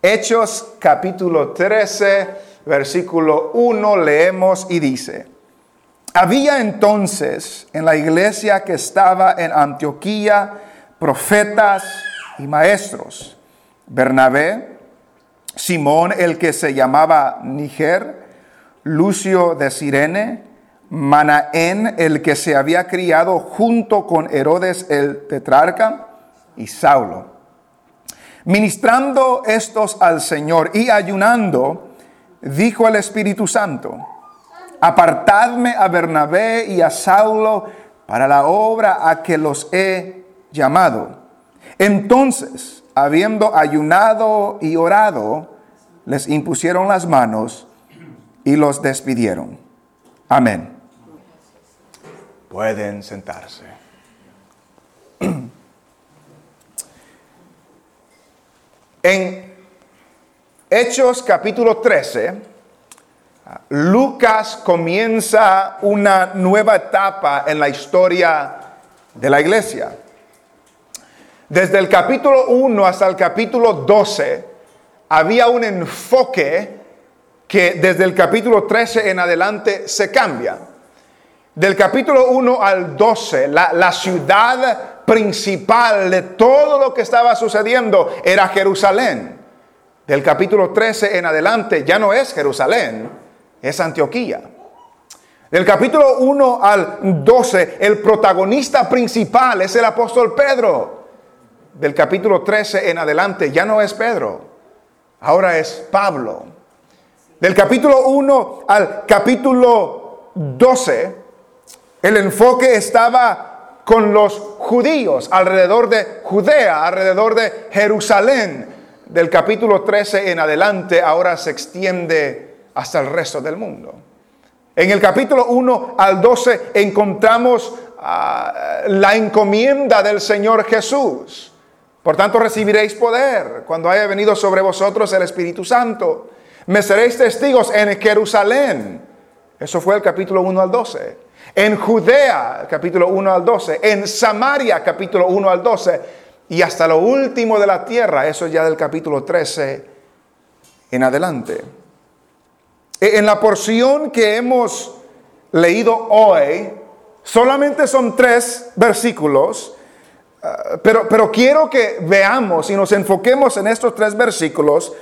Hechos capítulo 13, versículo 1, leemos y dice, había entonces en la iglesia que estaba en Antioquía profetas y maestros, Bernabé, Simón el que se llamaba Niger, Lucio de Sirene, Manaén el que se había criado junto con Herodes el tetrarca y Saulo. Ministrando estos al Señor y ayunando, dijo el Espíritu Santo, apartadme a Bernabé y a Saulo para la obra a que los he llamado. Entonces, habiendo ayunado y orado, les impusieron las manos y los despidieron. Amén. Pueden sentarse. En Hechos capítulo 13, Lucas comienza una nueva etapa en la historia de la iglesia. Desde el capítulo 1 hasta el capítulo 12 había un enfoque que desde el capítulo 13 en adelante se cambia. Del capítulo 1 al 12, la, la ciudad principal de todo lo que estaba sucediendo era Jerusalén. Del capítulo 13 en adelante ya no es Jerusalén, es Antioquía. Del capítulo 1 al 12, el protagonista principal es el apóstol Pedro. Del capítulo 13 en adelante ya no es Pedro, ahora es Pablo. Del capítulo 1 al capítulo 12, el enfoque estaba con los judíos alrededor de Judea, alrededor de Jerusalén. Del capítulo 13 en adelante ahora se extiende hasta el resto del mundo. En el capítulo 1 al 12 encontramos ah, la encomienda del Señor Jesús. Por tanto recibiréis poder cuando haya venido sobre vosotros el Espíritu Santo. Me seréis testigos en Jerusalén. Eso fue el capítulo 1 al 12 en Judea, capítulo 1 al 12, en Samaria, capítulo 1 al 12, y hasta lo último de la tierra, eso ya del capítulo 13 en adelante. E, en la porción que hemos leído hoy, solamente son tres versículos, ah, pero, pero quiero que veamos y nos enfoquemos en estos tres versículos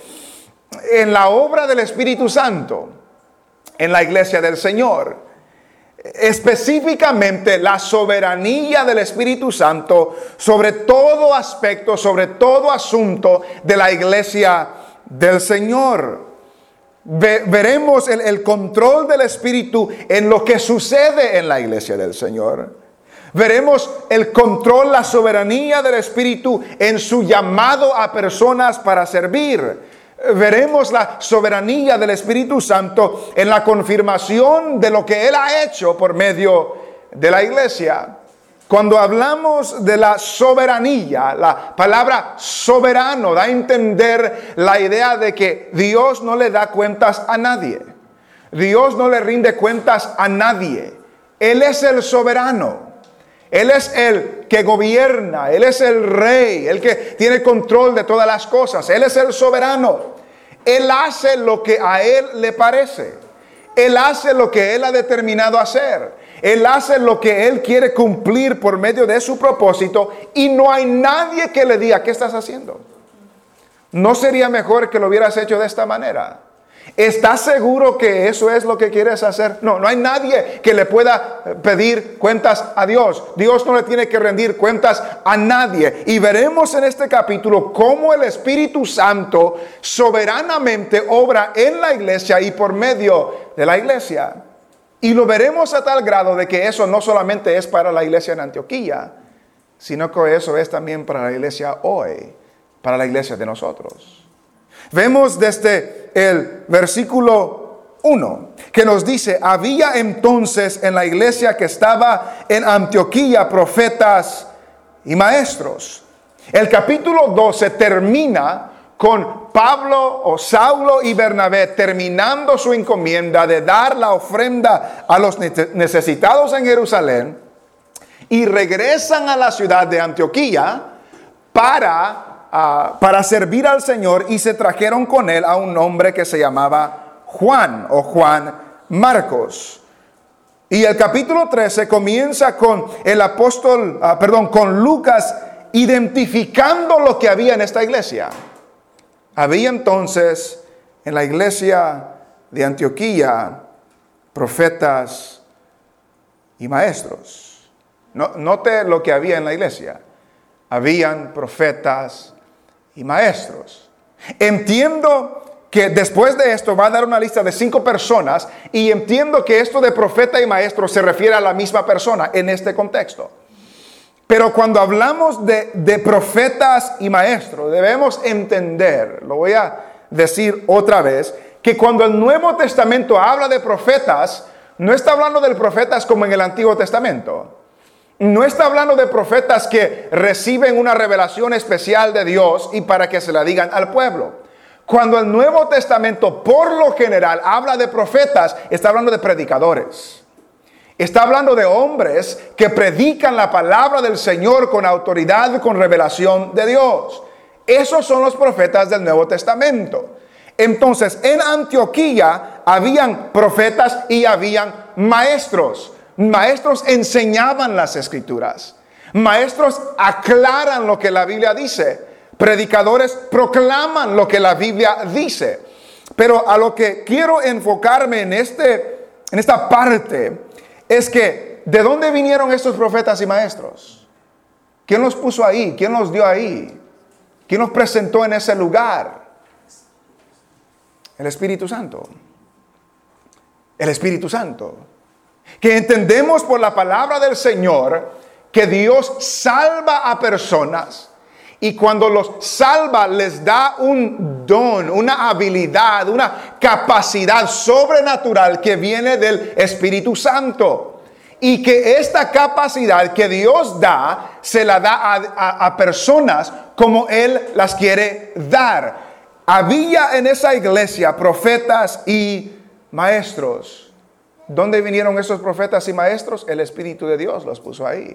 en la obra del Espíritu Santo en la iglesia del Señor específicamente la soberanía del Espíritu Santo sobre todo aspecto, sobre todo asunto de la iglesia del Señor. veremos el, el control del Espíritu en lo que sucede en la iglesia del Señor. Veremos el control, la soberanía del Espíritu en su llamado a personas para servir veremos la soberanía del Espíritu Santo en la confirmación de lo que Él ha hecho por medio de la iglesia. Cuando hablamos de la soberanía, la palabra soberano da a entender la idea de que Dios no le da cuentas a nadie. Dios no le rinde cuentas a nadie. Él es el soberano. Él es el que gobierna, Él es el rey, el que tiene control de todas las cosas, Él es el soberano. Él hace lo que a Él le parece. Él hace lo que Él ha determinado hacer. Él hace lo que Él quiere cumplir por medio de su propósito y no hay nadie que le diga, ¿qué estás haciendo? ¿No sería mejor que lo hubieras hecho de esta manera? ¿Estás seguro que eso es lo que quieres hacer? No, no hay nadie que le pueda pedir cuentas a Dios. Dios no le tiene que rendir cuentas a nadie. Y veremos en este capítulo cómo el Espíritu Santo soberanamente obra en la iglesia y por medio de la iglesia. Y lo veremos a tal grado de que eso no solamente es para la iglesia en Antioquía, sino que eso es también para la iglesia hoy, para la iglesia de nosotros. Vemos desde el versículo 1 que nos dice, había entonces en la iglesia que estaba en Antioquía profetas y maestros. El capítulo 12 termina con Pablo o Saulo y Bernabé terminando su encomienda de dar la ofrenda a los necesitados en Jerusalén y regresan a la ciudad de Antioquía para ah, para servir al Señor y se trajeron con él a un hombre que se llamaba Juan o Juan Marcos. Y el capítulo 13 comienza con el apóstol, ah, perdón, con Lucas identificando lo que había en esta iglesia. Había entonces en la iglesia de Antioquía profetas y maestros. note lo que había en la iglesia. Habían profetas y maestros. Entiendo que después de esto va a dar una lista de cinco personas y entiendo que esto de profeta y maestro se refiere a la misma persona en este contexto. Pero cuando hablamos de, de profetas y maestros, debemos entender, lo voy a decir otra vez, que cuando el Nuevo Testamento habla de profetas, no está hablando de profetas como en el Antiguo Testamento. No está hablando de profetas que reciben una revelación especial de Dios y para que se la digan al pueblo. Cuando el Nuevo Testamento por lo general habla de profetas, está hablando de predicadores. Está hablando de hombres que predican la palabra del Señor con autoridad, con revelación de Dios. Esos son los profetas del Nuevo Testamento. Entonces, en Antioquía habían profetas y habían maestros. Maestros enseñaban las escrituras. Maestros aclaran lo que la Biblia dice. Predicadores proclaman lo que la Biblia dice. Pero a lo que quiero enfocarme en, este, en esta parte es que, ¿de dónde vinieron estos profetas y maestros? ¿Quién los puso ahí? ¿Quién los dio ahí? ¿Quién los presentó en ese lugar? El Espíritu Santo. El Espíritu Santo. Que entendemos por la palabra del Señor que Dios salva a personas y cuando los salva les da un don, una habilidad, una capacidad sobrenatural que viene del Espíritu Santo. Y que esta capacidad que Dios da, se la da a, personas como Él las quiere dar. Había en esa iglesia profetas y maestros. ¿Dónde vinieron esos profetas y maestros? El Espíritu de Dios los puso ahí.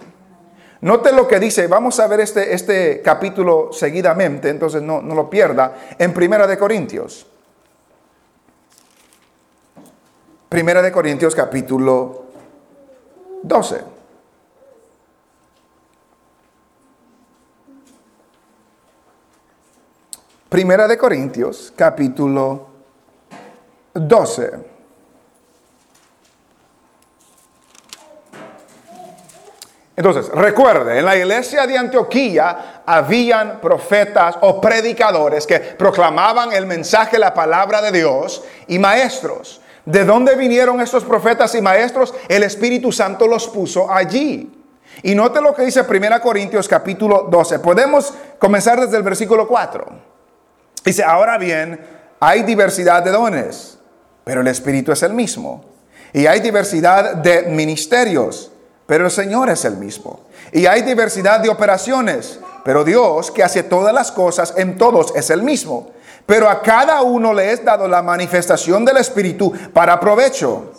Note lo que dice, vamos a ver este, este capítulo seguidamente, entonces no, no lo pierda, en Primera de Corintios. Primera de Corintios capítulo 12. Primera de Corintios capítulo 12. Entonces, recuerde, en la iglesia de Antioquía habían profetas o predicadores que proclamaban el mensaje, la palabra de Dios y maestros. ¿De dónde vinieron estos profetas y maestros? El Espíritu Santo los puso allí. Y note lo que dice 1 Corintios capítulo 12. Podemos comenzar desde el versículo 4. Dice, ahora bien, hay diversidad de dones, pero el Espíritu es el mismo. Y hay diversidad de ministerios pero el Señor es el mismo. Y hay diversidad de operaciones, pero Dios que hace todas las cosas en todos es el mismo. Pero a cada uno le es dado la manifestación del Espíritu para provecho,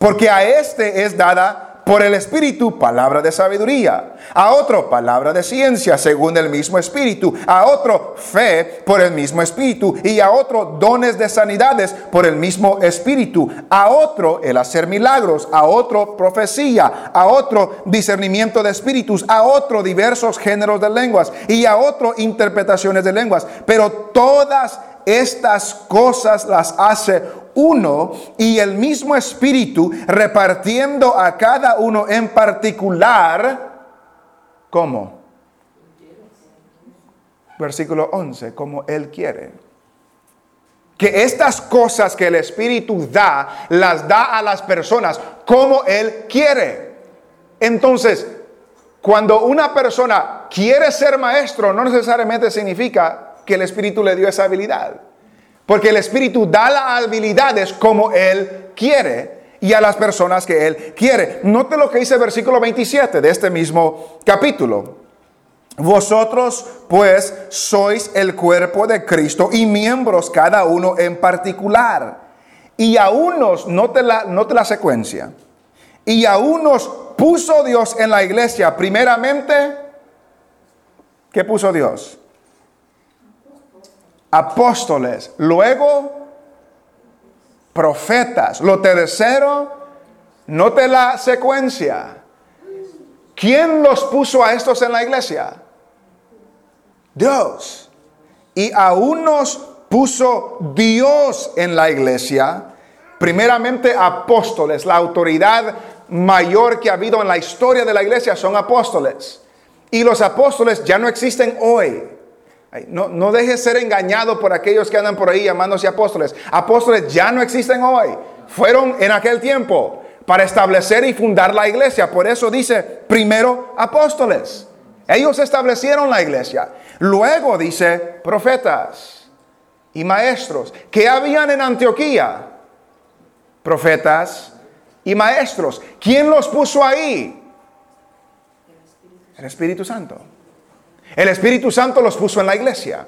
porque a este es dada por el Espíritu, palabra de sabiduría. A otro, palabra de ciencia, según el mismo Espíritu. A otro, fe por el mismo Espíritu. Y a otro, dones de sanidades por el mismo Espíritu. A otro, el hacer milagros. A otro, profecía. A otro, discernimiento de espíritus. A otro, diversos géneros de lenguas. Y a otro, interpretaciones de lenguas. Pero todas estas cosas las hace uno y el mismo espíritu repartiendo a cada uno en particular. ¿Cómo? Versículo 11, como Él quiere. Que estas cosas que el Espíritu da, las da a las personas como Él quiere. Entonces, cuando una persona quiere ser maestro, no necesariamente significa que el Espíritu le dio esa habilidad. Porque el Espíritu da las habilidades como Él quiere y a las personas que Él quiere. Note lo que dice el versículo 27 de este mismo capítulo. Vosotros pues sois el cuerpo de Cristo y miembros cada uno en particular. Y a unos, note la, la secuencia, y a unos puso Dios en la iglesia primeramente, ¿qué puso Dios? Apóstoles, luego profetas. Lo tercero, note la secuencia. ¿Quién los puso a estos en la iglesia? Dios. Y aún nos puso Dios en la iglesia. Primeramente apóstoles, la autoridad mayor que ha habido en la historia de la iglesia son apóstoles. Y los apóstoles ya no existen hoy. No, no deje ser engañado por aquellos que andan por ahí llamándose apóstoles. Apóstoles ya no existen hoy. Fueron en aquel tiempo para establecer y fundar la iglesia. Por eso dice primero apóstoles. Ellos establecieron la iglesia. Luego dice profetas y maestros. que habían en Antioquía? Profetas y maestros. ¿Quién los puso ahí? El Espíritu Santo. El Espíritu Santo los puso en la iglesia.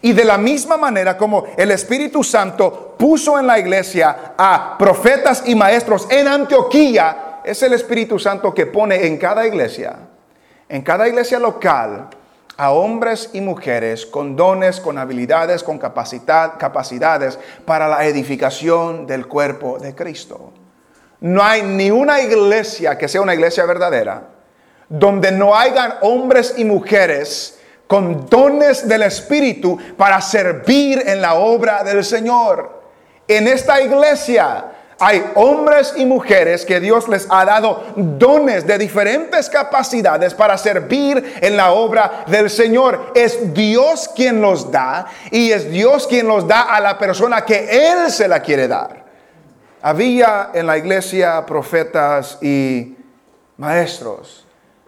Y de la misma manera como el Espíritu Santo puso en la iglesia a profetas y maestros en Antioquía, es el Espíritu Santo que pone en cada iglesia, en cada iglesia local, a hombres y mujeres con dones, con habilidades, con capacidad, capacidades para la edificación del cuerpo de Cristo. No hay ni una iglesia que sea una iglesia verdadera donde no hayan hombres y mujeres con dones del Espíritu para servir en la obra del Señor. En esta iglesia hay hombres y mujeres que Dios les ha dado dones de diferentes capacidades para servir en la obra del Señor. Es Dios quien los da y es Dios quien los da a la persona que Él se la quiere dar. Había en la iglesia profetas y maestros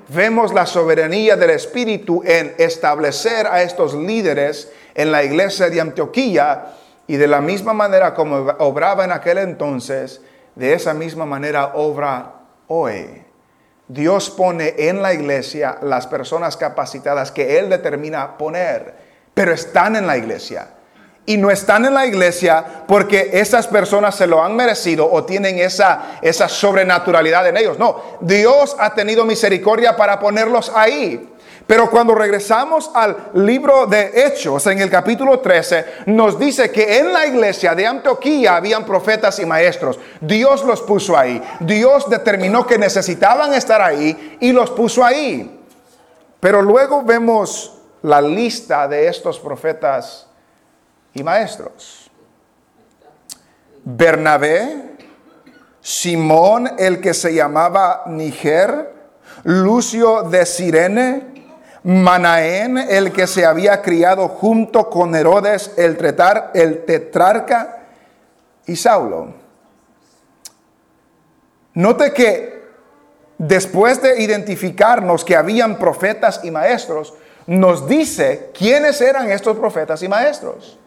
vemos la soberanía del Espíritu en establecer a estos líderes en la iglesia de Antioquía y de la misma manera como obraba en aquel entonces, de esa misma manera obra hoy. Dios pone en la iglesia las personas capacitadas que Él determina poner, pero están en la iglesia y no están en la iglesia porque esas personas se lo han merecido o tienen esa, esa sobrenaturalidad en ellos. No, Dios ha tenido misericordia para ponerlos ahí. Pero cuando regresamos al libro de Hechos, en el capítulo 13, nos dice que en la iglesia de Antioquía habían profetas y maestros. Dios los puso ahí. Dios determinó que necesitaban estar ahí y los puso ahí. Pero luego vemos la lista de estos profetas y maestros. Bernabé, Simón el que se llamaba Niger, Lucio de Sirene, Manaén el que se había criado junto con Herodes el, el tetrarca y Saulo. Note que después de identificarnos que habían profetas y maestros, nos dice quiénes eran estos profetas y maestros.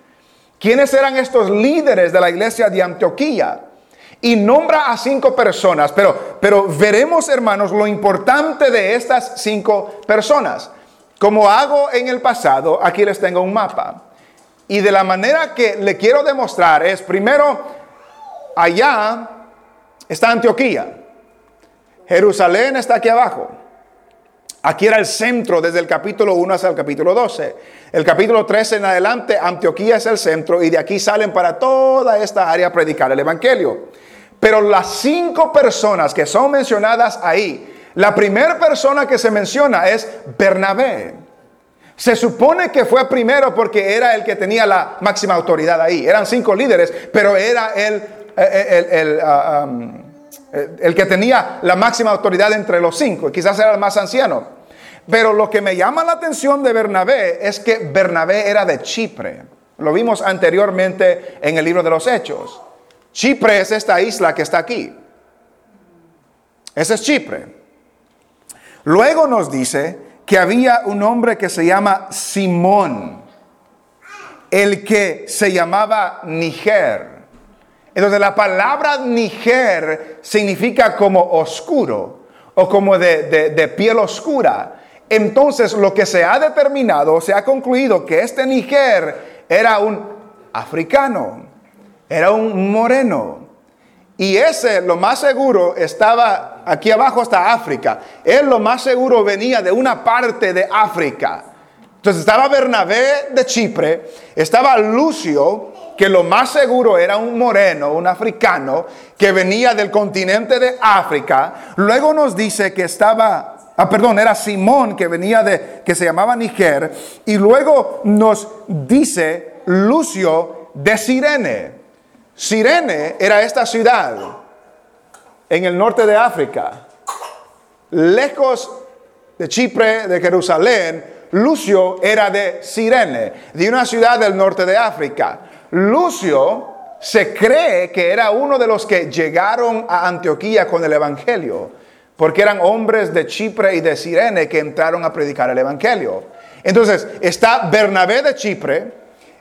¿Quiénes eran estos líderes de la iglesia de Antioquía? Y nombra a cinco personas, pero, pero veremos, hermanos, lo importante de estas cinco personas. Como hago en el pasado, aquí les tengo un mapa. Y de la manera que le quiero demostrar es, primero, allá está Antioquía. Jerusalén está aquí abajo. Aquí era el centro desde el capítulo 1 hasta el capítulo 12. El capítulo 13 en adelante, Antioquía es el centro y de aquí salen para toda esta área a predicar el Evangelio. Pero las cinco personas que son mencionadas ahí, la primera persona que se menciona es Bernabé. Se supone que fue primero porque era el que tenía la máxima autoridad ahí. Eran cinco líderes, pero era el, el, ah, el que tenía la máxima autoridad entre los cinco. Quizás era el más anciano. Pero lo que me llama la atención de Bernabé es que Bernabé era de Chipre. Lo vimos anteriormente en el libro de los Hechos. Chipre es esta isla que está aquí. Ese es Chipre. Luego nos dice que había un hombre que se llama Simón, el que se llamaba Niger. Entonces la palabra Niger significa como oscuro o como de, de piel oscura. Entonces lo que se ha determinado, se ha concluido que este Niger era un africano, era un moreno. Y ese, lo más seguro, estaba aquí abajo hasta África. Él lo más seguro venía de una parte de África. Entonces estaba Bernabé de Chipre, estaba Lucio, que lo más seguro era un moreno, un africano, que venía del continente de África. Luego nos dice que estaba, ah, perdón, era Simón, que venía de, que se llamaba Niger. Y luego nos dice Lucio de Sirene. Sirene era esta ciudad en el norte de África, lejos de Chipre, de Jerusalén. Lucio era de Sirene, de una ciudad del norte de África. Lucio se cree que era uno de los que llegaron a Antioquía con el Evangelio, porque eran hombres de Chipre y de Sirene que entraron a predicar el Evangelio. Entonces, está Bernabé de Chipre,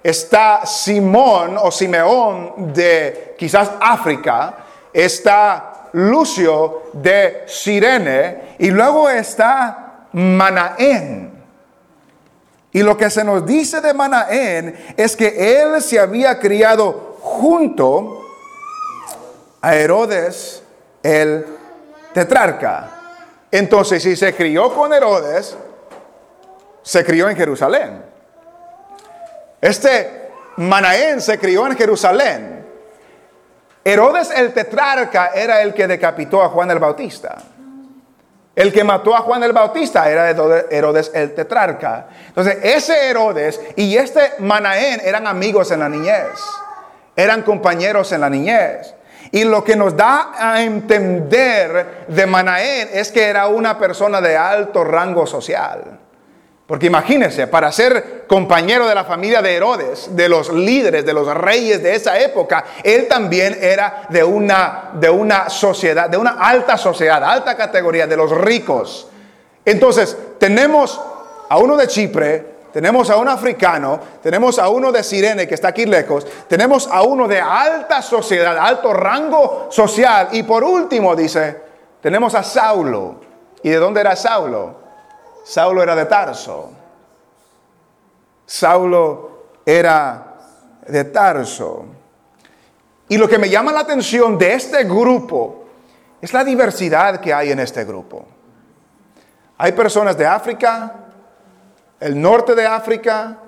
está Simón o Simeón de quizás África, está Lucio de Sirene y luego está Manaén y lo que se nos dice de Manaén es que él se había criado junto a Herodes el tetrarca. Entonces, si se crió con Herodes, se crió en Jerusalén. Este Manaén se crió en Jerusalén. Herodes el tetrarca era el que decapitó a Juan el Bautista. El que mató a Juan el Bautista era Herodes el tetrarca. Entonces, ese Herodes y este Manaén eran amigos en la niñez. Eran compañeros en la niñez. Y lo que nos da a entender de Manaén es que era una persona de alto rango social. Porque imagínense, para ser compañero de la familia de Herodes, de los líderes, de los reyes de esa época, él también era de una, de una sociedad, de una alta sociedad, alta categoría, de los ricos. Entonces, tenemos a uno de Chipre, tenemos a un africano, tenemos a uno de Sirene que está aquí lejos, tenemos a uno de alta sociedad, alto rango social, y por último dice, tenemos a Saulo. ¿Y de dónde era Saulo? Saulo era de Tarso. Saulo era de Tarso. Y lo que me llama la atención de este grupo es la diversidad que hay en este grupo. Hay personas de África, el norte de África,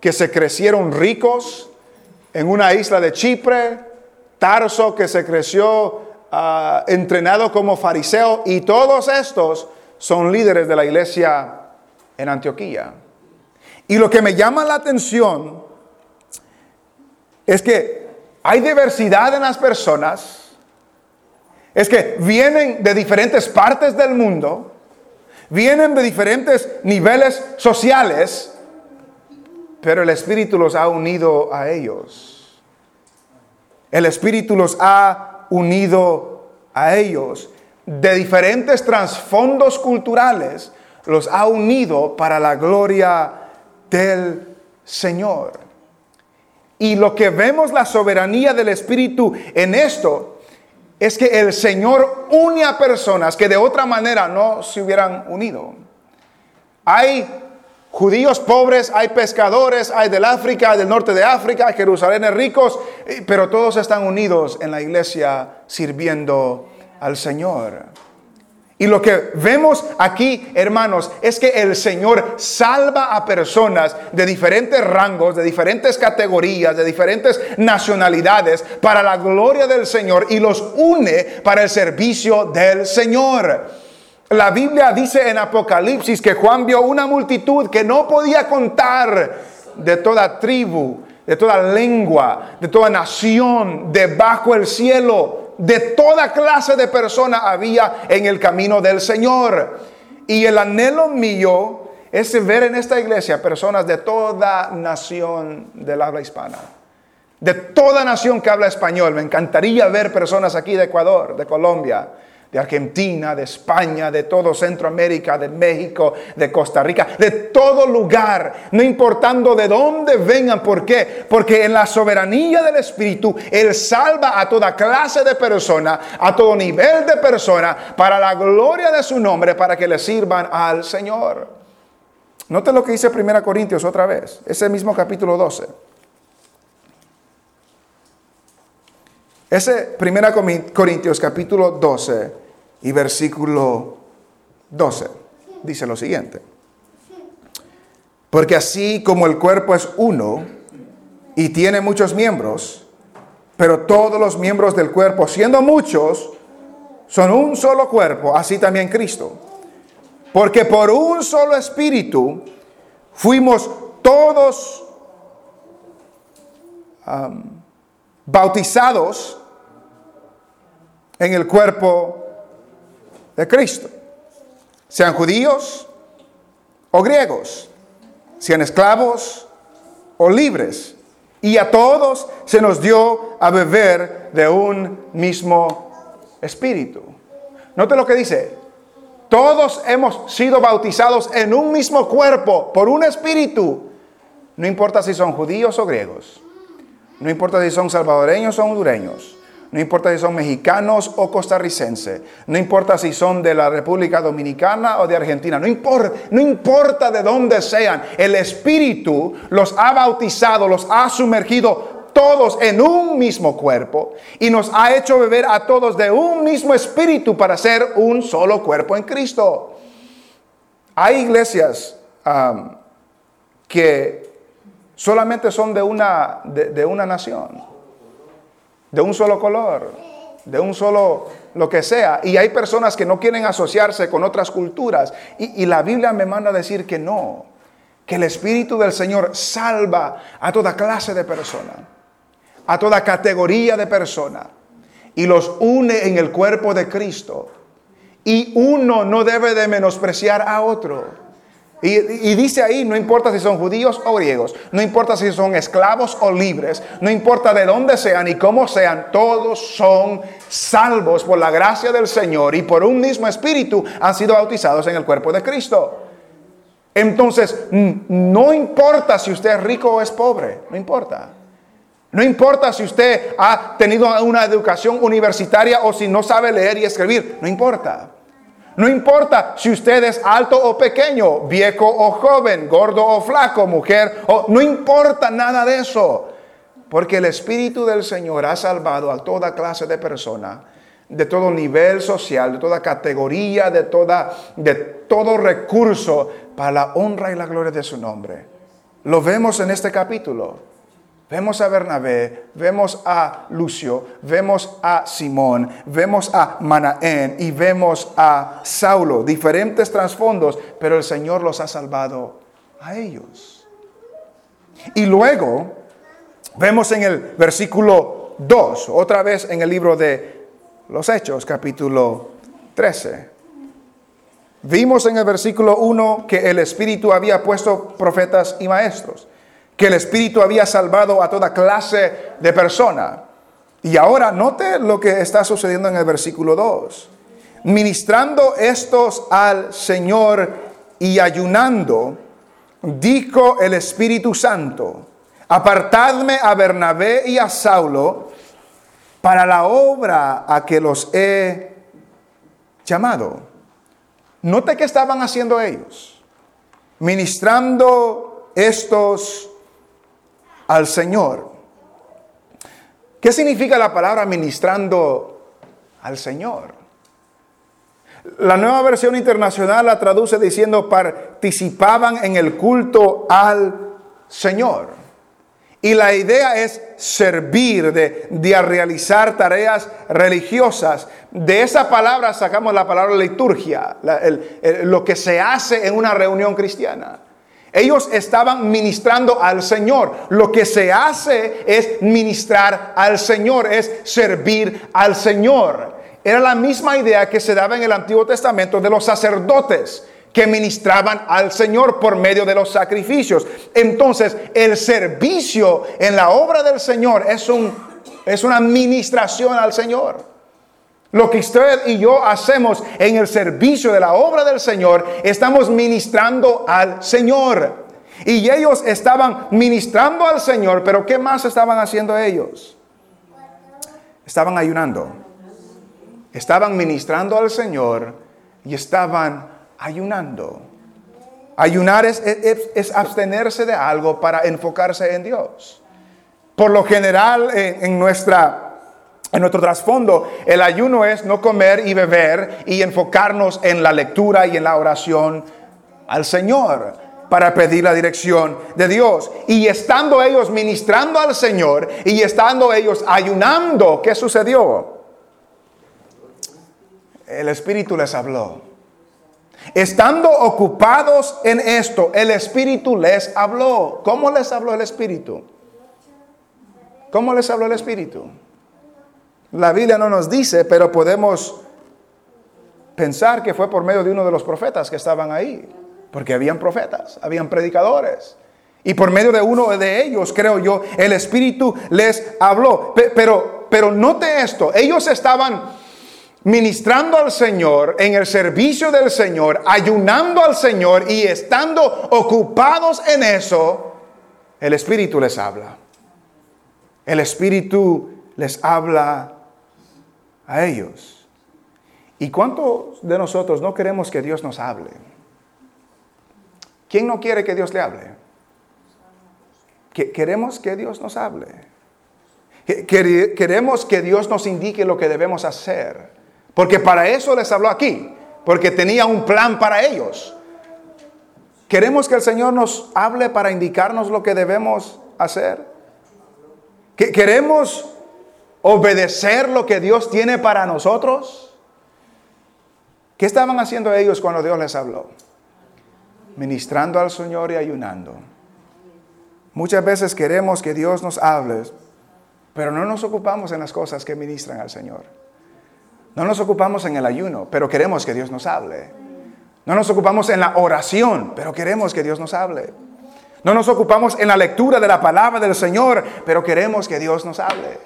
que se crecieron ricos en una isla de Chipre, Tarso que se creció ah, entrenado como fariseo, y todos estos son líderes de la iglesia en Antioquía. Y lo que me llama la atención es que hay diversidad en las personas, es que vienen de diferentes partes del mundo, vienen de diferentes niveles sociales, pero el Espíritu los ha unido a ellos. El Espíritu los ha unido a ellos de diferentes trasfondos culturales, los ha unido para la gloria del Señor. Y lo que vemos la soberanía del Espíritu en esto es que el Señor une a personas que de otra manera no se hubieran unido. Hay judíos pobres, hay pescadores, hay del África, del norte de África, Jerusalén ricos, pero todos están unidos en la iglesia sirviendo al Señor. Y lo que vemos aquí, hermanos, es que el Señor salva a personas de diferentes rangos, de diferentes categorías, de diferentes nacionalidades para la gloria del Señor y los une para el servicio del Señor. La Biblia dice en Apocalipsis que Juan vio una multitud que no podía contar de toda tribu, de toda lengua, de toda nación, debajo del cielo de toda clase de personas había en el camino del Señor. Y el anhelo mío es ver en esta iglesia personas de toda nación del habla hispana. De toda nación que habla español. Me encantaría ver personas aquí de Ecuador, de Colombia, de Argentina, de España, de todo Centroamérica, de México, de Costa Rica, de todo lugar, no importando de dónde vengan. ¿Por qué? Porque en la soberanía del Espíritu, Él salva a toda clase de persona, a todo nivel de persona, para la gloria de su nombre, para que le sirvan al Señor. Note lo que dice 1 Corintios otra vez, ese mismo capítulo 12. Ese 1 Corintios capítulo 12 y versículo 12 dice lo siguiente. Porque así como el cuerpo es uno y tiene muchos miembros, pero todos los miembros del cuerpo, siendo muchos, son un solo cuerpo, así también Cristo. Porque por un solo espíritu fuimos todos bautizados en el cuerpo de Cristo. Sean judíos o griegos, sean esclavos o libres. Y a todos se nos dio a beber de un mismo espíritu. Note lo que dice. Todos hemos sido bautizados en un mismo cuerpo por un espíritu. No importa si son judíos o griegos. No importa si son salvadoreños o hondureños. No importa si son mexicanos o costarricenses. No importa si son de la República Dominicana o de Argentina. No importa, no importa de dónde sean. El Espíritu los ha bautizado, los ha sumergido todos en un mismo cuerpo y nos ha hecho beber a todos de un mismo espíritu para ser un solo cuerpo en Cristo. Hay iglesias que solamente son de una, de, una nación, de un solo color, de un solo lo que sea. Y hay personas que no quieren asociarse con otras culturas. Y, la Biblia me manda a decir que no, que el Espíritu del Señor salva a toda clase de personas a toda categoría de personas y los une en el cuerpo de Cristo. Y uno no debe de menospreciar a otro. Y, dice ahí, no importa si son judíos o griegos, no importa si son esclavos o libres, no importa de dónde sean y cómo sean, todos son salvos por la gracia del Señor y por un mismo espíritu han sido bautizados en el cuerpo de Cristo. Entonces, no importa si usted es rico o es pobre, no importa. No importa si usted ha tenido una educación universitaria o si no sabe leer y escribir, no importa. No importa si usted es alto o pequeño, viejo o joven, gordo o flaco, mujer, o no importa nada de eso. Porque el Espíritu del Señor ha salvado a toda clase de personas, de todo nivel social, de toda categoría, de, toda, de todo recurso, para la honra y la gloria de su nombre. Lo vemos en este capítulo. Vemos a Bernabé, vemos a Lucio, vemos a Simón, vemos a Manaén y vemos a Saulo, diferentes trasfondos, pero el Señor los ha salvado a ellos. Y luego vemos en el versículo 2, otra vez en el libro de los Hechos, capítulo 13. Vimos en el versículo 1 que el Espíritu había puesto profetas y maestros que el Espíritu había salvado a toda clase de persona. Y ahora note lo que está sucediendo en el versículo 2. Ministrando estos al Señor y ayunando, dijo el Espíritu Santo, apartadme a Bernabé y a Saulo para la obra a que los he llamado. Note que estaban haciendo ellos, ministrando estos al Señor. ¿Qué significa la palabra ministrando al Señor? La nueva versión internacional la traduce diciendo participaban en el culto al Señor. Y la idea es servir, de, de, realizar tareas religiosas. De esa palabra sacamos la palabra liturgia, lo que se hace en una reunión cristiana. Ellos estaban ministrando al Señor. Lo que se hace es ministrar al Señor, es servir al Señor. Era la misma idea que se daba en el Antiguo Testamento de los sacerdotes que ministraban al Señor por medio de los sacrificios. Entonces, el servicio en la obra del Señor es, un, es una ministración al Señor. Lo que usted y yo hacemos en el servicio de la obra del Señor, estamos ministrando al Señor. Y ellos estaban ministrando al Señor, pero ¿qué más estaban haciendo ellos? Estaban ayunando. Estaban ministrando al Señor y estaban ayunando. Ayunar es, es, abstenerse de algo para enfocarse en Dios. Por lo general en nuestra en nuestro trasfondo, el ayuno es no comer y beber y enfocarnos en la lectura y en la oración al Señor. para pedir la dirección de Dios. Y estando ellos ministrando al Señor y estando ellos ayunando, ¿qué sucedió? El Espíritu les habló. Estando ocupados en esto, el Espíritu les habló. ¿Cómo les habló el Espíritu? ¿Cómo les habló el Espíritu? La Biblia no nos dice, pero podemos pensar que fue por medio de uno de los profetas que estaban ahí. Porque habían profetas, habían predicadores. Y por medio de uno de ellos, creo yo, el Espíritu les habló. Pero, pero note esto, ellos estaban ministrando al Señor, en el servicio del Señor, ayunando al Señor y estando ocupados en eso, el Espíritu les habla. El Espíritu les habla a ellos. ¿Y cuántos de nosotros no queremos que Dios nos hable? ¿Quién no quiere que Dios le hable? queremos que Dios nos hable. Queremos que Dios nos indique lo que debemos hacer. Porque para eso les habló aquí. Porque tenía un plan para ellos. Queremos que el Señor nos hable para indicarnos lo que debemos hacer. Queremos obedecer lo que Dios tiene para nosotros. ¿Qué estaban haciendo ellos cuando Dios les habló? ministrando al Señor y ayunando. Muchas veces queremos que Dios nos hable, pero no nos ocupamos en las cosas que ministran al Señor. No nos ocupamos en el ayuno, pero queremos que Dios nos hable. No nos ocupamos en la oración, pero queremos que Dios nos hable. No nos ocupamos en la lectura de la palabra del Señor, pero queremos que Dios nos hable.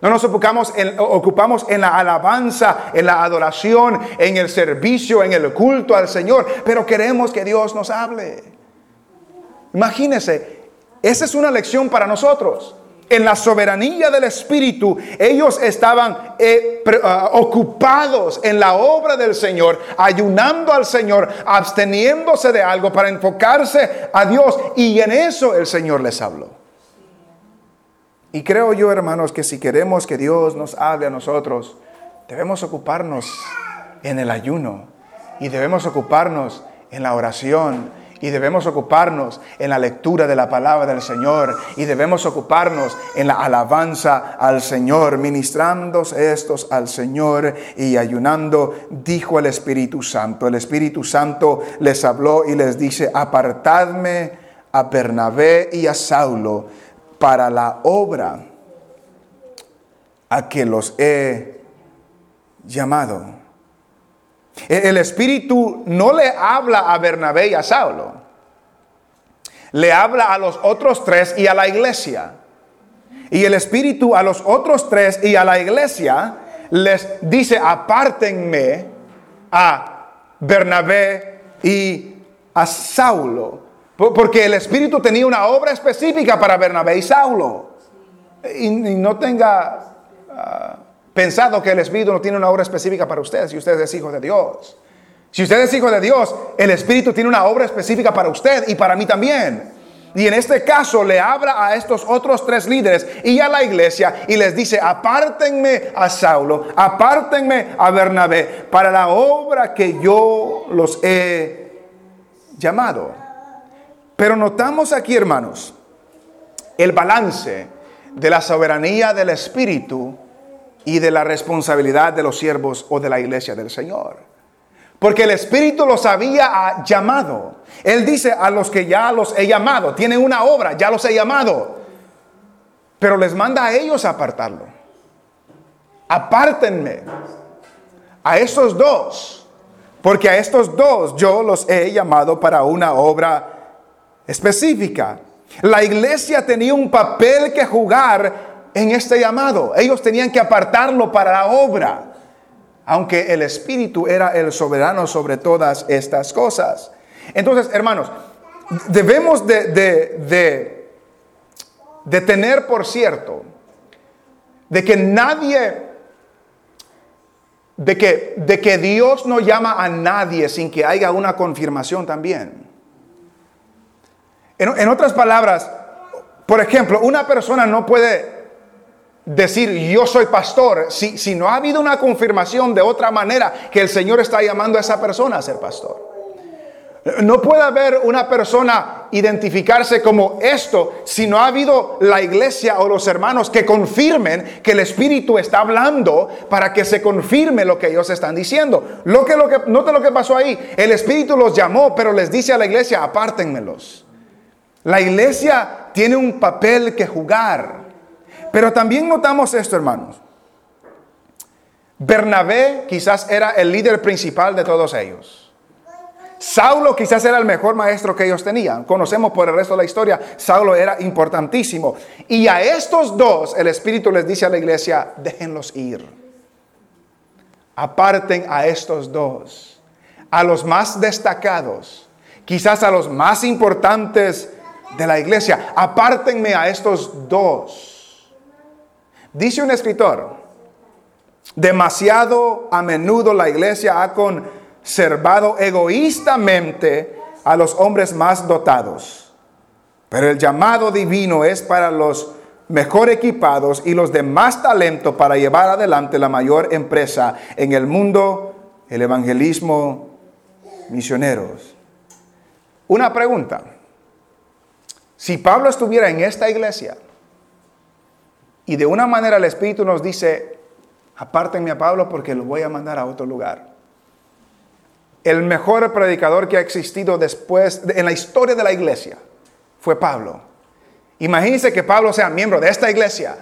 No nos ocupamos en, ocupamos en la alabanza, en la adoración, en el servicio, en el culto al Señor, pero queremos que Dios nos hable. Imagínense, esa es una lección para nosotros. En la soberanía del Espíritu, ellos estaban eh, ah, ocupados en la obra del Señor, ayunando al Señor, absteniéndose de algo para enfocarse a Dios. Y en eso el Señor les habló. Y creo yo, hermanos, que si queremos que Dios nos hable a nosotros, debemos ocuparnos en el ayuno y debemos ocuparnos en la oración y debemos ocuparnos en la lectura de la palabra del Señor y debemos ocuparnos en la alabanza al Señor, ministrando estos al Señor y ayunando, dijo el Espíritu Santo. El Espíritu Santo les habló y les dice, apartadme a Bernabé y a Saulo para la obra a que los he llamado. E-, el Espíritu no le habla a Bernabé y a Saulo. Le habla a los otros tres y a la iglesia. Y el Espíritu a los otros tres y a la iglesia les dice, apártenme a Bernabé y a Saulo porque el Espíritu tenía una obra específica para Bernabé y Saulo. Y, no tenga ah, pensado que el Espíritu no tiene una obra específica para usted si usted es hijo de Dios. Si usted es hijo de Dios, el Espíritu tiene una obra específica para usted y para mí también. Y en este caso le habla a estos otros tres líderes y a la iglesia y les dice, apártenme a Saulo, apártenme a Bernabé para la obra que yo los he llamado. Pero notamos aquí, hermanos, el balance de la soberanía del Espíritu y de la responsabilidad de los siervos o de la iglesia del Señor. Porque el Espíritu los había llamado. Él dice a los que ya los he llamado, tienen una obra, ya los he llamado. Pero les manda a ellos apartarlo. Apártenme a esos dos, porque a estos dos yo los he llamado para una obra específica. La iglesia tenía un papel que jugar en este llamado. Ellos tenían que apartarlo para la obra, aunque el Espíritu era el soberano sobre todas estas cosas. Entonces, hermanos, debemos de, de, de, tener por cierto de que nadie de que, de que Dios no llama a nadie sin que haya una confirmación también. En, otras palabras, por ejemplo, una persona no puede decir yo soy pastor si, si, no ha habido una confirmación de otra manera que el Señor está llamando a esa persona a ser pastor. No puede haber una persona identificarse como esto si no ha habido la iglesia o los hermanos que confirmen que el Espíritu está hablando para que se confirme lo que ellos están diciendo. Lo que, lo que, note lo que pasó ahí. El Espíritu los llamó, pero les dice a la iglesia, apártenmelos. La iglesia tiene un papel que jugar. Pero también notamos esto, hermanos. Bernabé quizás era el líder principal de todos ellos. Saulo quizás era el mejor maestro que ellos tenían. Conocemos por el resto de la historia, Saulo era importantísimo. Y a estos dos el Espíritu les dice a la iglesia, déjenlos ir. Aparten a estos dos, a los más destacados, quizás a los más importantes de la iglesia. Apártenme a estos dos. Dice un escritor, demasiado a menudo la iglesia ha con servado egoístamente a los hombres más dotados. Pero el llamado divino es para los mejor equipados y los de más talento para llevar adelante la mayor empresa en el mundo, el evangelismo, misioneros. Una pregunta. Si Pablo estuviera en esta iglesia y de una manera el Espíritu nos dice, apártenme a Pablo porque lo voy a mandar a otro lugar el mejor predicador que ha existido después en la historia de la iglesia fue Pablo. Imagínense que Pablo sea miembro de esta iglesia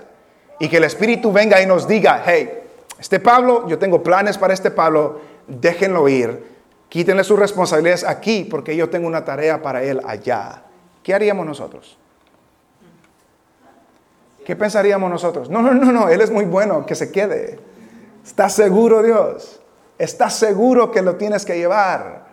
y que el Espíritu venga y nos diga, hey, este Pablo, yo tengo planes para este Pablo, déjenlo ir, quítenle sus responsabilidades aquí porque yo tengo una tarea para él allá. ¿Qué haríamos nosotros? ¿Qué pensaríamos nosotros? No, no, no, no, él es muy bueno, que se quede. Está seguro Dios. Estás seguro que lo tienes que llevar.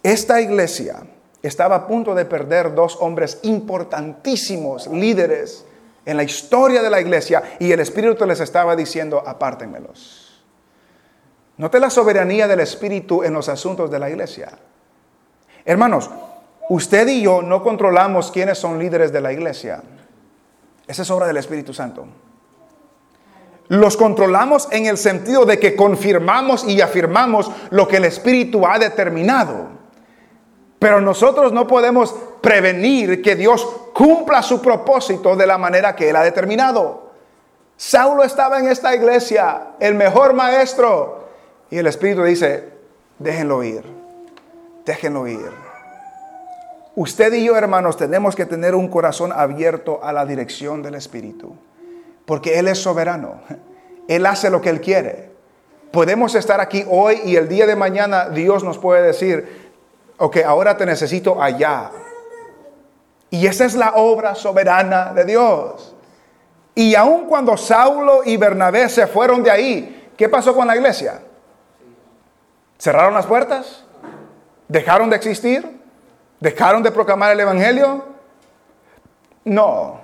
Esta iglesia estaba a punto de perder dos hombres importantísimos, líderes en la historia de la iglesia, y el Espíritu les estaba diciendo, apártenmelos. Note la soberanía del Espíritu en los asuntos de la iglesia. Hermanos, usted y yo no controlamos quiénes son líderes de la iglesia. Esa es obra del Espíritu Santo. Los controlamos en el sentido de que confirmamos y afirmamos lo que el Espíritu ha determinado. Pero nosotros no podemos prevenir que Dios cumpla su propósito de la manera que Él ha determinado. Saulo estaba en esta iglesia, el mejor maestro. Y el Espíritu dice, déjenlo ir, déjenlo ir. Usted y yo, hermanos, tenemos que tener un corazón abierto a la dirección del Espíritu, porque Él es soberano. Él hace lo que Él quiere. Podemos estar aquí hoy y el día de mañana Dios nos puede decir, ok, ahora te necesito allá. Y esa es la obra soberana de Dios. Y aun cuando Saulo y Bernabé se fueron de ahí, ¿qué pasó con la iglesia? ¿Cerraron las puertas? ¿Dejaron de existir? ¿Dejaron de proclamar el Evangelio? No,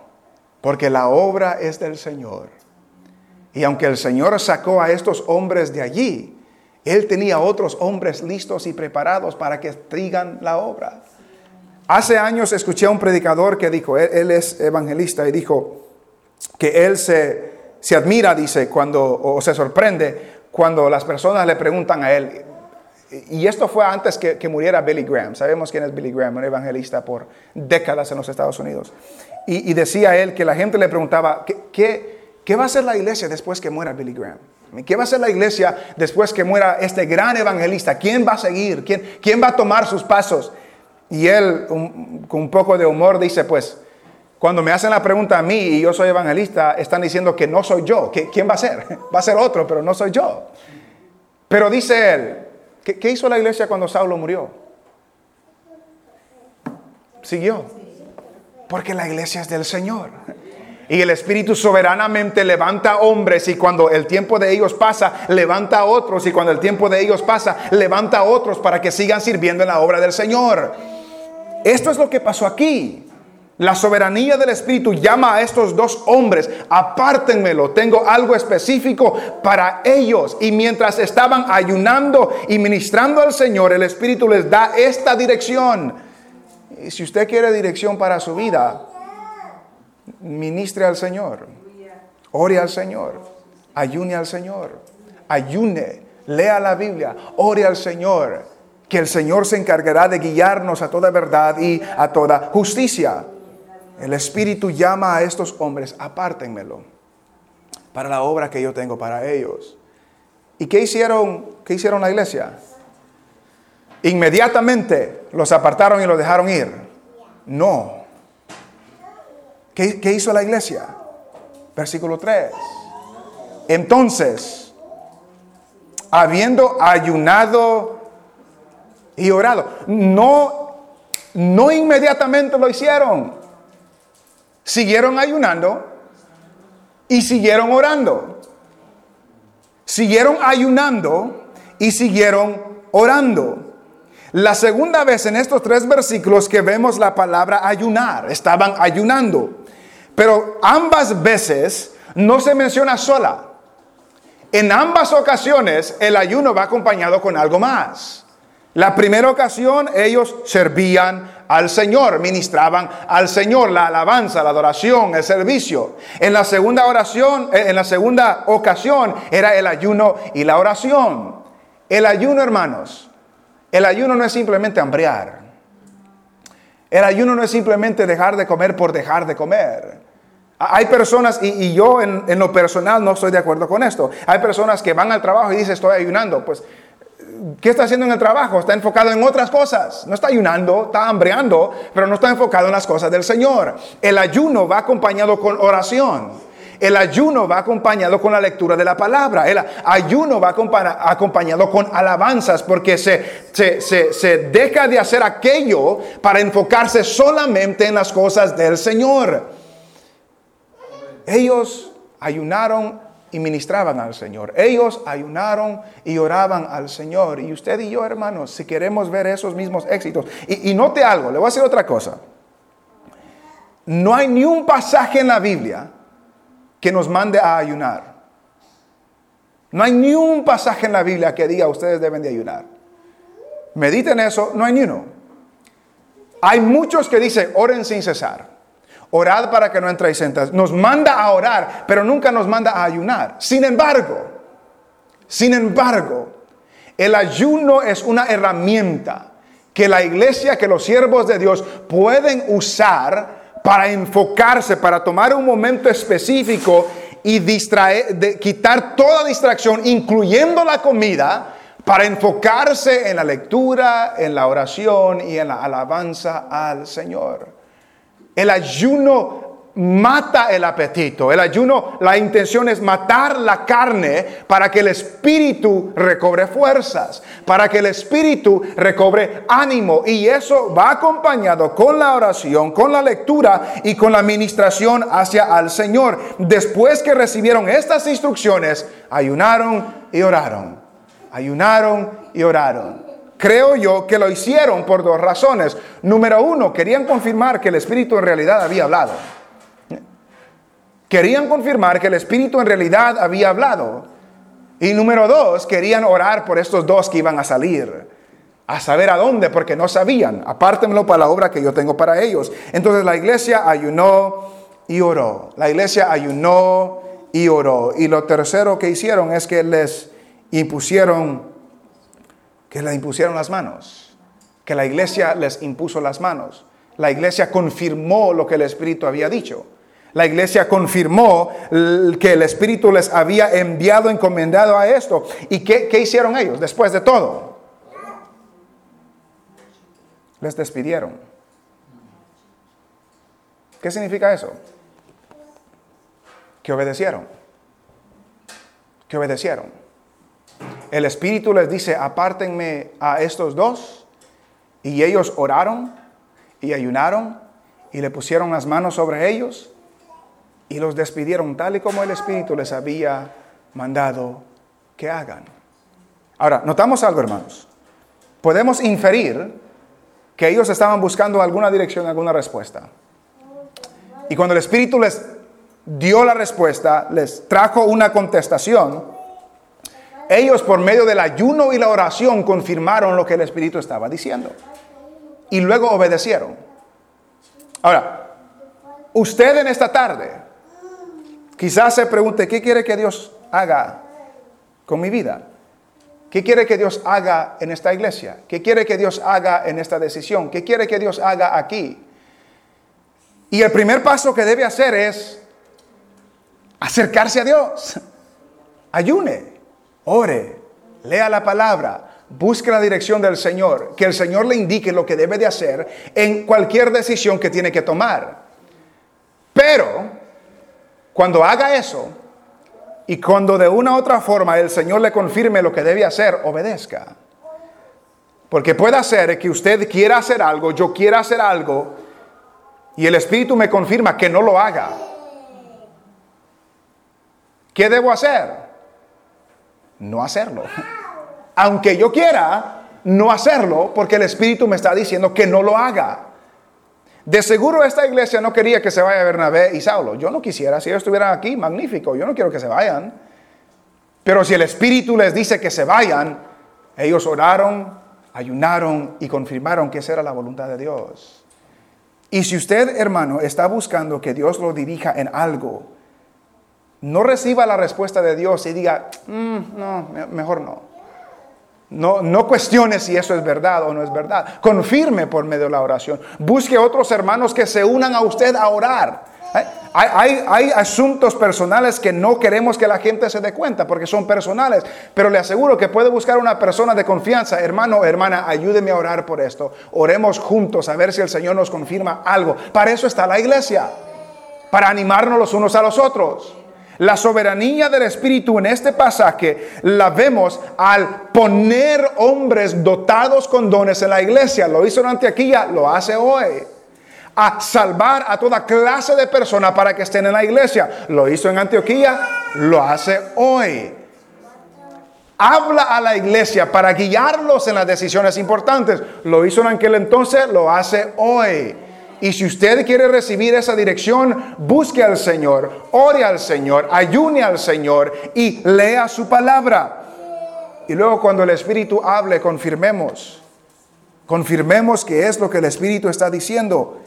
porque la obra es del Señor. Y aunque el Señor sacó a estos hombres de allí, Él tenía otros hombres listos y preparados para que digan la obra. Hace años escuché a un predicador que dijo, él, es evangelista, y dijo que él se, se admira, dice, cuando, o se sorprende cuando las personas le preguntan a él, y esto fue antes que, muriera Billy Graham. Sabemos quién es Billy Graham, un evangelista por décadas en los Estados Unidos. Y, decía él que la gente le preguntaba, ¿qué, va a hacer la iglesia después que muera Billy Graham? ¿Qué va a hacer la iglesia después que muera este gran evangelista? ¿Quién va a seguir? ¿Quién, quién va a tomar sus pasos? Y él, con un poco de humor, dice, pues, cuando me hacen la pregunta a mí y yo soy evangelista, están diciendo que no soy yo. ¿Quién va a ser? Va a ser otro, pero no soy yo. Pero dice él, ¿Qué, hizo la iglesia cuando Saulo murió? Siguió. Porque la iglesia es del Señor. Y el Espíritu soberanamente levanta hombres y cuando el tiempo de ellos pasa, levanta a otros y cuando el tiempo de ellos pasa, levanta a otros para que sigan sirviendo en la obra del Señor. Esto es lo que pasó aquí. La soberanía del Espíritu llama a estos dos hombres, apártenmelo, tengo algo específico para ellos. Y mientras estaban ayunando y ministrando al Señor, el Espíritu les da esta dirección. Y si usted quiere dirección para su vida, ministre al Señor, ore al Señor. ayune al Señor, ayune, lea la Biblia, ore al Señor, que el Señor se encargará de guiarnos a toda verdad y a toda justicia. El Espíritu llama a estos hombres, apártenmelo para la obra que yo tengo para ellos. ¿Y qué hicieron, qué hicieron la iglesia? Inmediatamente los apartaron y los dejaron ir. No. ¿Qué, hizo la iglesia? Versículo 3. Entonces, habiendo ayunado y orado, no, no inmediatamente lo hicieron. Siguieron ayunando y siguieron orando. Siguieron ayunando y siguieron orando. La segunda vez en estos tres versículos que vemos la palabra ayunar, estaban ayunando. Pero ambas veces no se menciona sola. En ambas ocasiones el ayuno va acompañado con algo más. La primera ocasión ellos servían al Señor, ministraban al Señor la alabanza, la adoración, el servicio. En la segunda oración, eh, en la segunda ocasión era el ayuno y la oración. El ayuno, hermanos, el ayuno no es simplemente hambriar. El ayuno no es simplemente dejar de comer por dejar de comer. Hay personas, y, yo en, en, lo personal no estoy de acuerdo con esto, hay personas que van al trabajo y dicen estoy ayunando. Pues ¿Qué está haciendo en el trabajo? Está enfocado en otras cosas. No está ayunando, está hambreando, pero no está enfocado en las cosas del Señor. El ayuno va acompañado con oración. El ayuno va acompañado con la lectura de la palabra. El ayuno va acompañado con alabanzas porque se, se, se, se deja de hacer aquello para enfocarse solamente en las cosas del Señor. Ellos ayunaron y ministraban al Señor. Ellos ayunaron y oraban al Señor. Y usted y yo, hermanos, si queremos ver esos mismos éxitos. Y, note algo, le voy a decir otra cosa. No hay ni un pasaje en la Biblia que nos mande a ayunar. No hay ni un pasaje en la Biblia que diga ustedes deben de ayunar. Mediten eso, no hay ni uno. Hay muchos que dicen oren sin cesar. Orad para que no entréis en Nos manda a orar, pero nunca nos manda a ayunar. Sin embargo, sin embargo, el ayuno es una herramienta que la iglesia, que los siervos de Dios pueden usar para enfocarse, para tomar un momento específico y distraer, de, quitar toda distracción, incluyendo la comida, para enfocarse en la lectura, en la oración y en la alabanza al Señor. El ayuno mata el apetito. El ayuno, la intención es matar la carne para que el espíritu recobre fuerzas, para que el espíritu recobre ánimo. Y eso va acompañado con la oración, con la lectura y con la administración hacia al Señor. Después que recibieron estas instrucciones, ayunaron y oraron. Ayunaron y oraron. Creo yo que lo hicieron por dos razones. Número uno, querían confirmar que el Espíritu en realidad había hablado. Querían confirmar que el Espíritu en realidad había hablado. Y número dos, querían orar por estos dos que iban a salir. A saber a dónde, porque no sabían. Apártemelo para la obra que yo tengo para ellos. Entonces la iglesia ayunó y oró. La iglesia ayunó y oró. Y lo tercero que hicieron es que les impusieron que le impusieron las manos, que la iglesia les impuso las manos. La iglesia confirmó lo que el Espíritu había dicho. La iglesia confirmó que el Espíritu les había enviado, encomendado a esto. ¿Y qué, qué hicieron ellos después de todo? Les despidieron. ¿Qué significa eso? Que obedecieron. Que obedecieron. El Espíritu les dice, apártenme a estos dos. Y ellos oraron y ayunaron y le pusieron las manos sobre ellos y los despidieron tal y como el Espíritu les había mandado que hagan. Ahora, notamos algo, hermanos. Podemos inferir que ellos estaban buscando alguna dirección, alguna respuesta. Y cuando el Espíritu les dio la respuesta, les trajo una contestación, ellos por medio del ayuno y la oración confirmaron lo que el Espíritu estaba diciendo. Y luego obedecieron. Ahora, usted en esta tarde quizás se pregunte, ¿qué quiere que Dios haga con mi vida? ¿Qué quiere que Dios haga en esta iglesia? ¿Qué quiere que Dios haga en esta decisión? ¿Qué quiere que Dios haga aquí? Y el primer paso que debe hacer es acercarse a Dios. Ayune, ore, lea la palabra, busque la dirección del Señor, que el Señor le indique lo que debe de hacer en cualquier decisión que tiene que tomar. Pero, cuando haga eso, y cuando de una u otra forma el Señor le confirme lo que debe hacer, obedezca. Porque puede ser que usted quiera hacer algo, yo quiera hacer algo, y el Espíritu me confirma que no lo haga. ¿Qué debo hacer? No hacerlo. Aunque yo quiera no hacerlo, porque el Espíritu me está diciendo que no lo haga. De seguro esta iglesia no quería que se vaya Bernabé y Saulo. Yo no quisiera, si ellos estuvieran aquí, magnífico, yo no quiero que se vayan. Pero si el Espíritu les dice que se vayan, ellos oraron, ayunaron y confirmaron que esa era la voluntad de Dios. Y si usted, hermano, está buscando que Dios lo dirija en algo, no reciba la respuesta de Dios y diga, mm, no, mejor no. No, no cuestione si eso es verdad o no es verdad. Confirme por medio de la oración. Busque otros hermanos que se unan a usted a orar. ¿Eh? Hay, hay, asuntos personales que no queremos que la gente se dé cuenta porque son personales, pero le aseguro que puede buscar una persona de confianza, hermano hermana, ayúdeme a orar por esto. Oremos juntos a ver si el Señor nos confirma algo. Para eso está la iglesia, para animarnos los unos a los otros. La soberanía del Espíritu en este pasaje la vemos al poner hombres dotados con dones en la iglesia. Lo hizo en Antioquía, lo hace hoy. A salvar a toda clase de personas para que estén en la iglesia. Lo hizo en Antioquía, lo hace hoy. Habla a la iglesia para guiarlos en las decisiones importantes. Lo hizo en aquel entonces, lo hace hoy. Y si usted quiere recibir esa dirección, busque al Señor, ore al Señor, ayune al Señor y lea su palabra. Y luego cuando el Espíritu hable, confirmemos. Confirmemos que es lo que el Espíritu está diciendo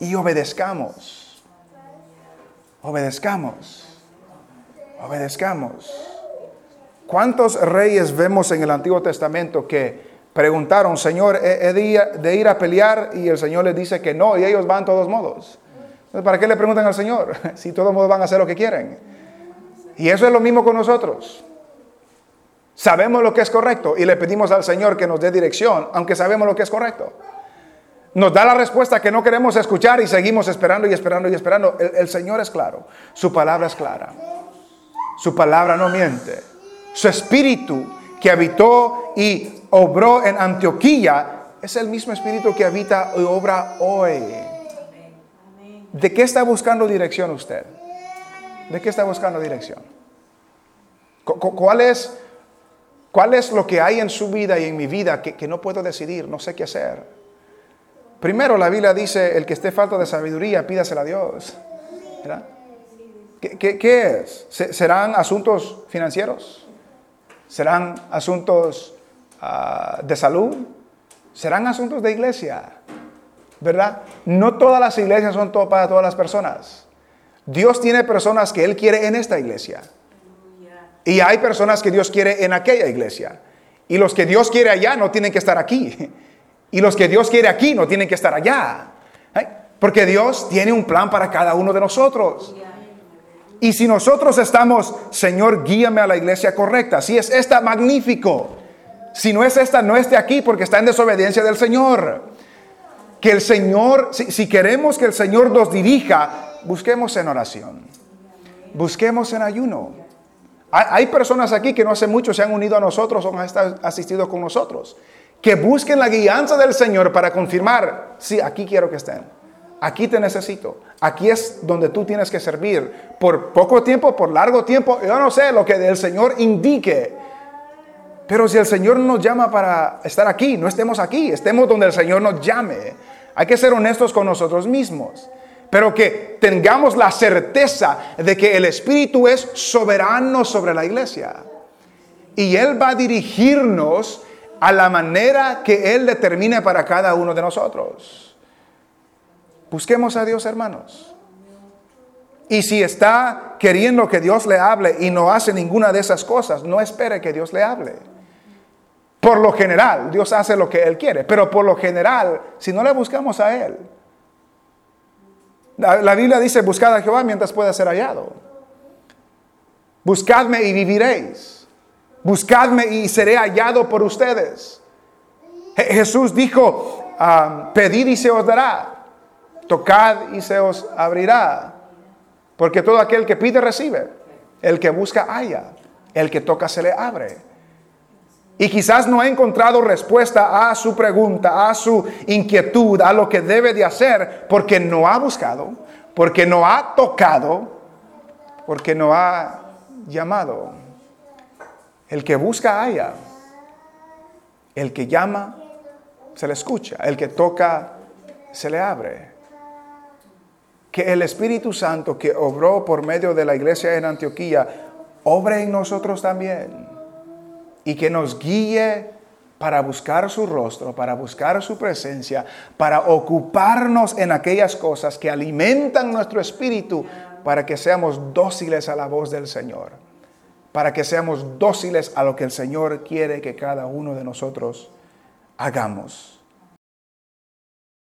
y obedezcamos. Obedezcamos. Obedezcamos. ¿Cuántos reyes vemos en el Antiguo Testamento que Preguntaron, Señor, ¿he de ir a pelear? Y el Señor les dice que no, y ellos van todos modos. Entonces, ¿para qué le preguntan al Señor? Si todos modos van a hacer lo que quieren. Y eso es lo mismo con nosotros. Sabemos lo que es correcto y le pedimos al Señor que nos dé dirección, aunque sabemos lo que es correcto. Nos da la respuesta que no queremos escuchar y seguimos esperando y esperando y esperando. El, el Señor es claro, su palabra es clara, su palabra no miente, su espíritu que habitó y obró en Antioquía es el mismo espíritu que habita y obra hoy. ¿De qué está buscando dirección usted? ¿De qué está buscando dirección? ¿Cuál es, cuál es lo que hay en su vida y en mi vida que, no puedo decidir, no sé qué hacer? Primero la Biblia dice, el que esté falto de sabiduría, pídasela a Dios. ¿Qué, qué es? ¿Serán asuntos financieros? ¿Serán asuntos Ah, de salud, serán asuntos de iglesia, ¿verdad? No todas las iglesias son todo para todas las personas. Dios tiene personas que Él quiere en esta iglesia. Y hay personas que Dios quiere en aquella iglesia. Y los que Dios quiere allá no tienen que estar aquí. Y los que Dios quiere aquí no tienen que estar allá. ¿Eh? Porque Dios tiene un plan para cada uno de nosotros. Y si nosotros estamos, Señor, guíame a la iglesia correcta. Si es esta, magnífico. Si no es esta, no esté aquí porque está en desobediencia del Señor. Que el Señor, si, queremos que el Señor nos dirija, busquemos en oración. Busquemos en ayuno. Hay, personas aquí que no hace mucho se han unido a nosotros o han asistido con nosotros. Que busquen la guianza del Señor para confirmar, sí, aquí quiero que estén. Aquí te necesito. Aquí es donde tú tienes que servir. Por poco tiempo, por largo tiempo. Yo no sé lo que el Señor indique pero si el Señor nos llama para estar aquí, no estemos aquí, estemos donde el Señor nos llame. Hay que ser honestos con nosotros mismos. Pero que tengamos la certeza de que el Espíritu es soberano sobre la iglesia. Y Él va a dirigirnos a la manera que Él determine para cada uno de nosotros. Busquemos a Dios, hermanos. Y si está queriendo que Dios le hable y no hace ninguna de esas cosas, no espere que Dios le hable. Por lo general, Dios hace lo que Él quiere, pero por lo general, si no le buscamos a Él, la, Biblia dice, buscad a Jehová mientras pueda ser hallado. Buscadme y viviréis. Buscadme y seré hallado por ustedes. Jesús dijo, ah, pedid y se os dará. Tocad y se os abrirá. Porque todo aquel que pide recibe. El que busca halla. El que toca se le abre. Y quizás no ha encontrado respuesta a su pregunta, a su inquietud, a lo que debe de hacer, porque no ha buscado, porque no ha tocado, porque no ha llamado. El que busca haya. El que llama se le escucha. El que toca se le abre. Que el Espíritu Santo que obró por medio de la iglesia en Antioquía, obre en nosotros también y que nos guíe para buscar su rostro, para buscar su presencia, para ocuparnos en aquellas cosas que alimentan nuestro espíritu, para que seamos dóciles a la voz del Señor, para que seamos dóciles a lo que el Señor quiere que cada uno de nosotros hagamos.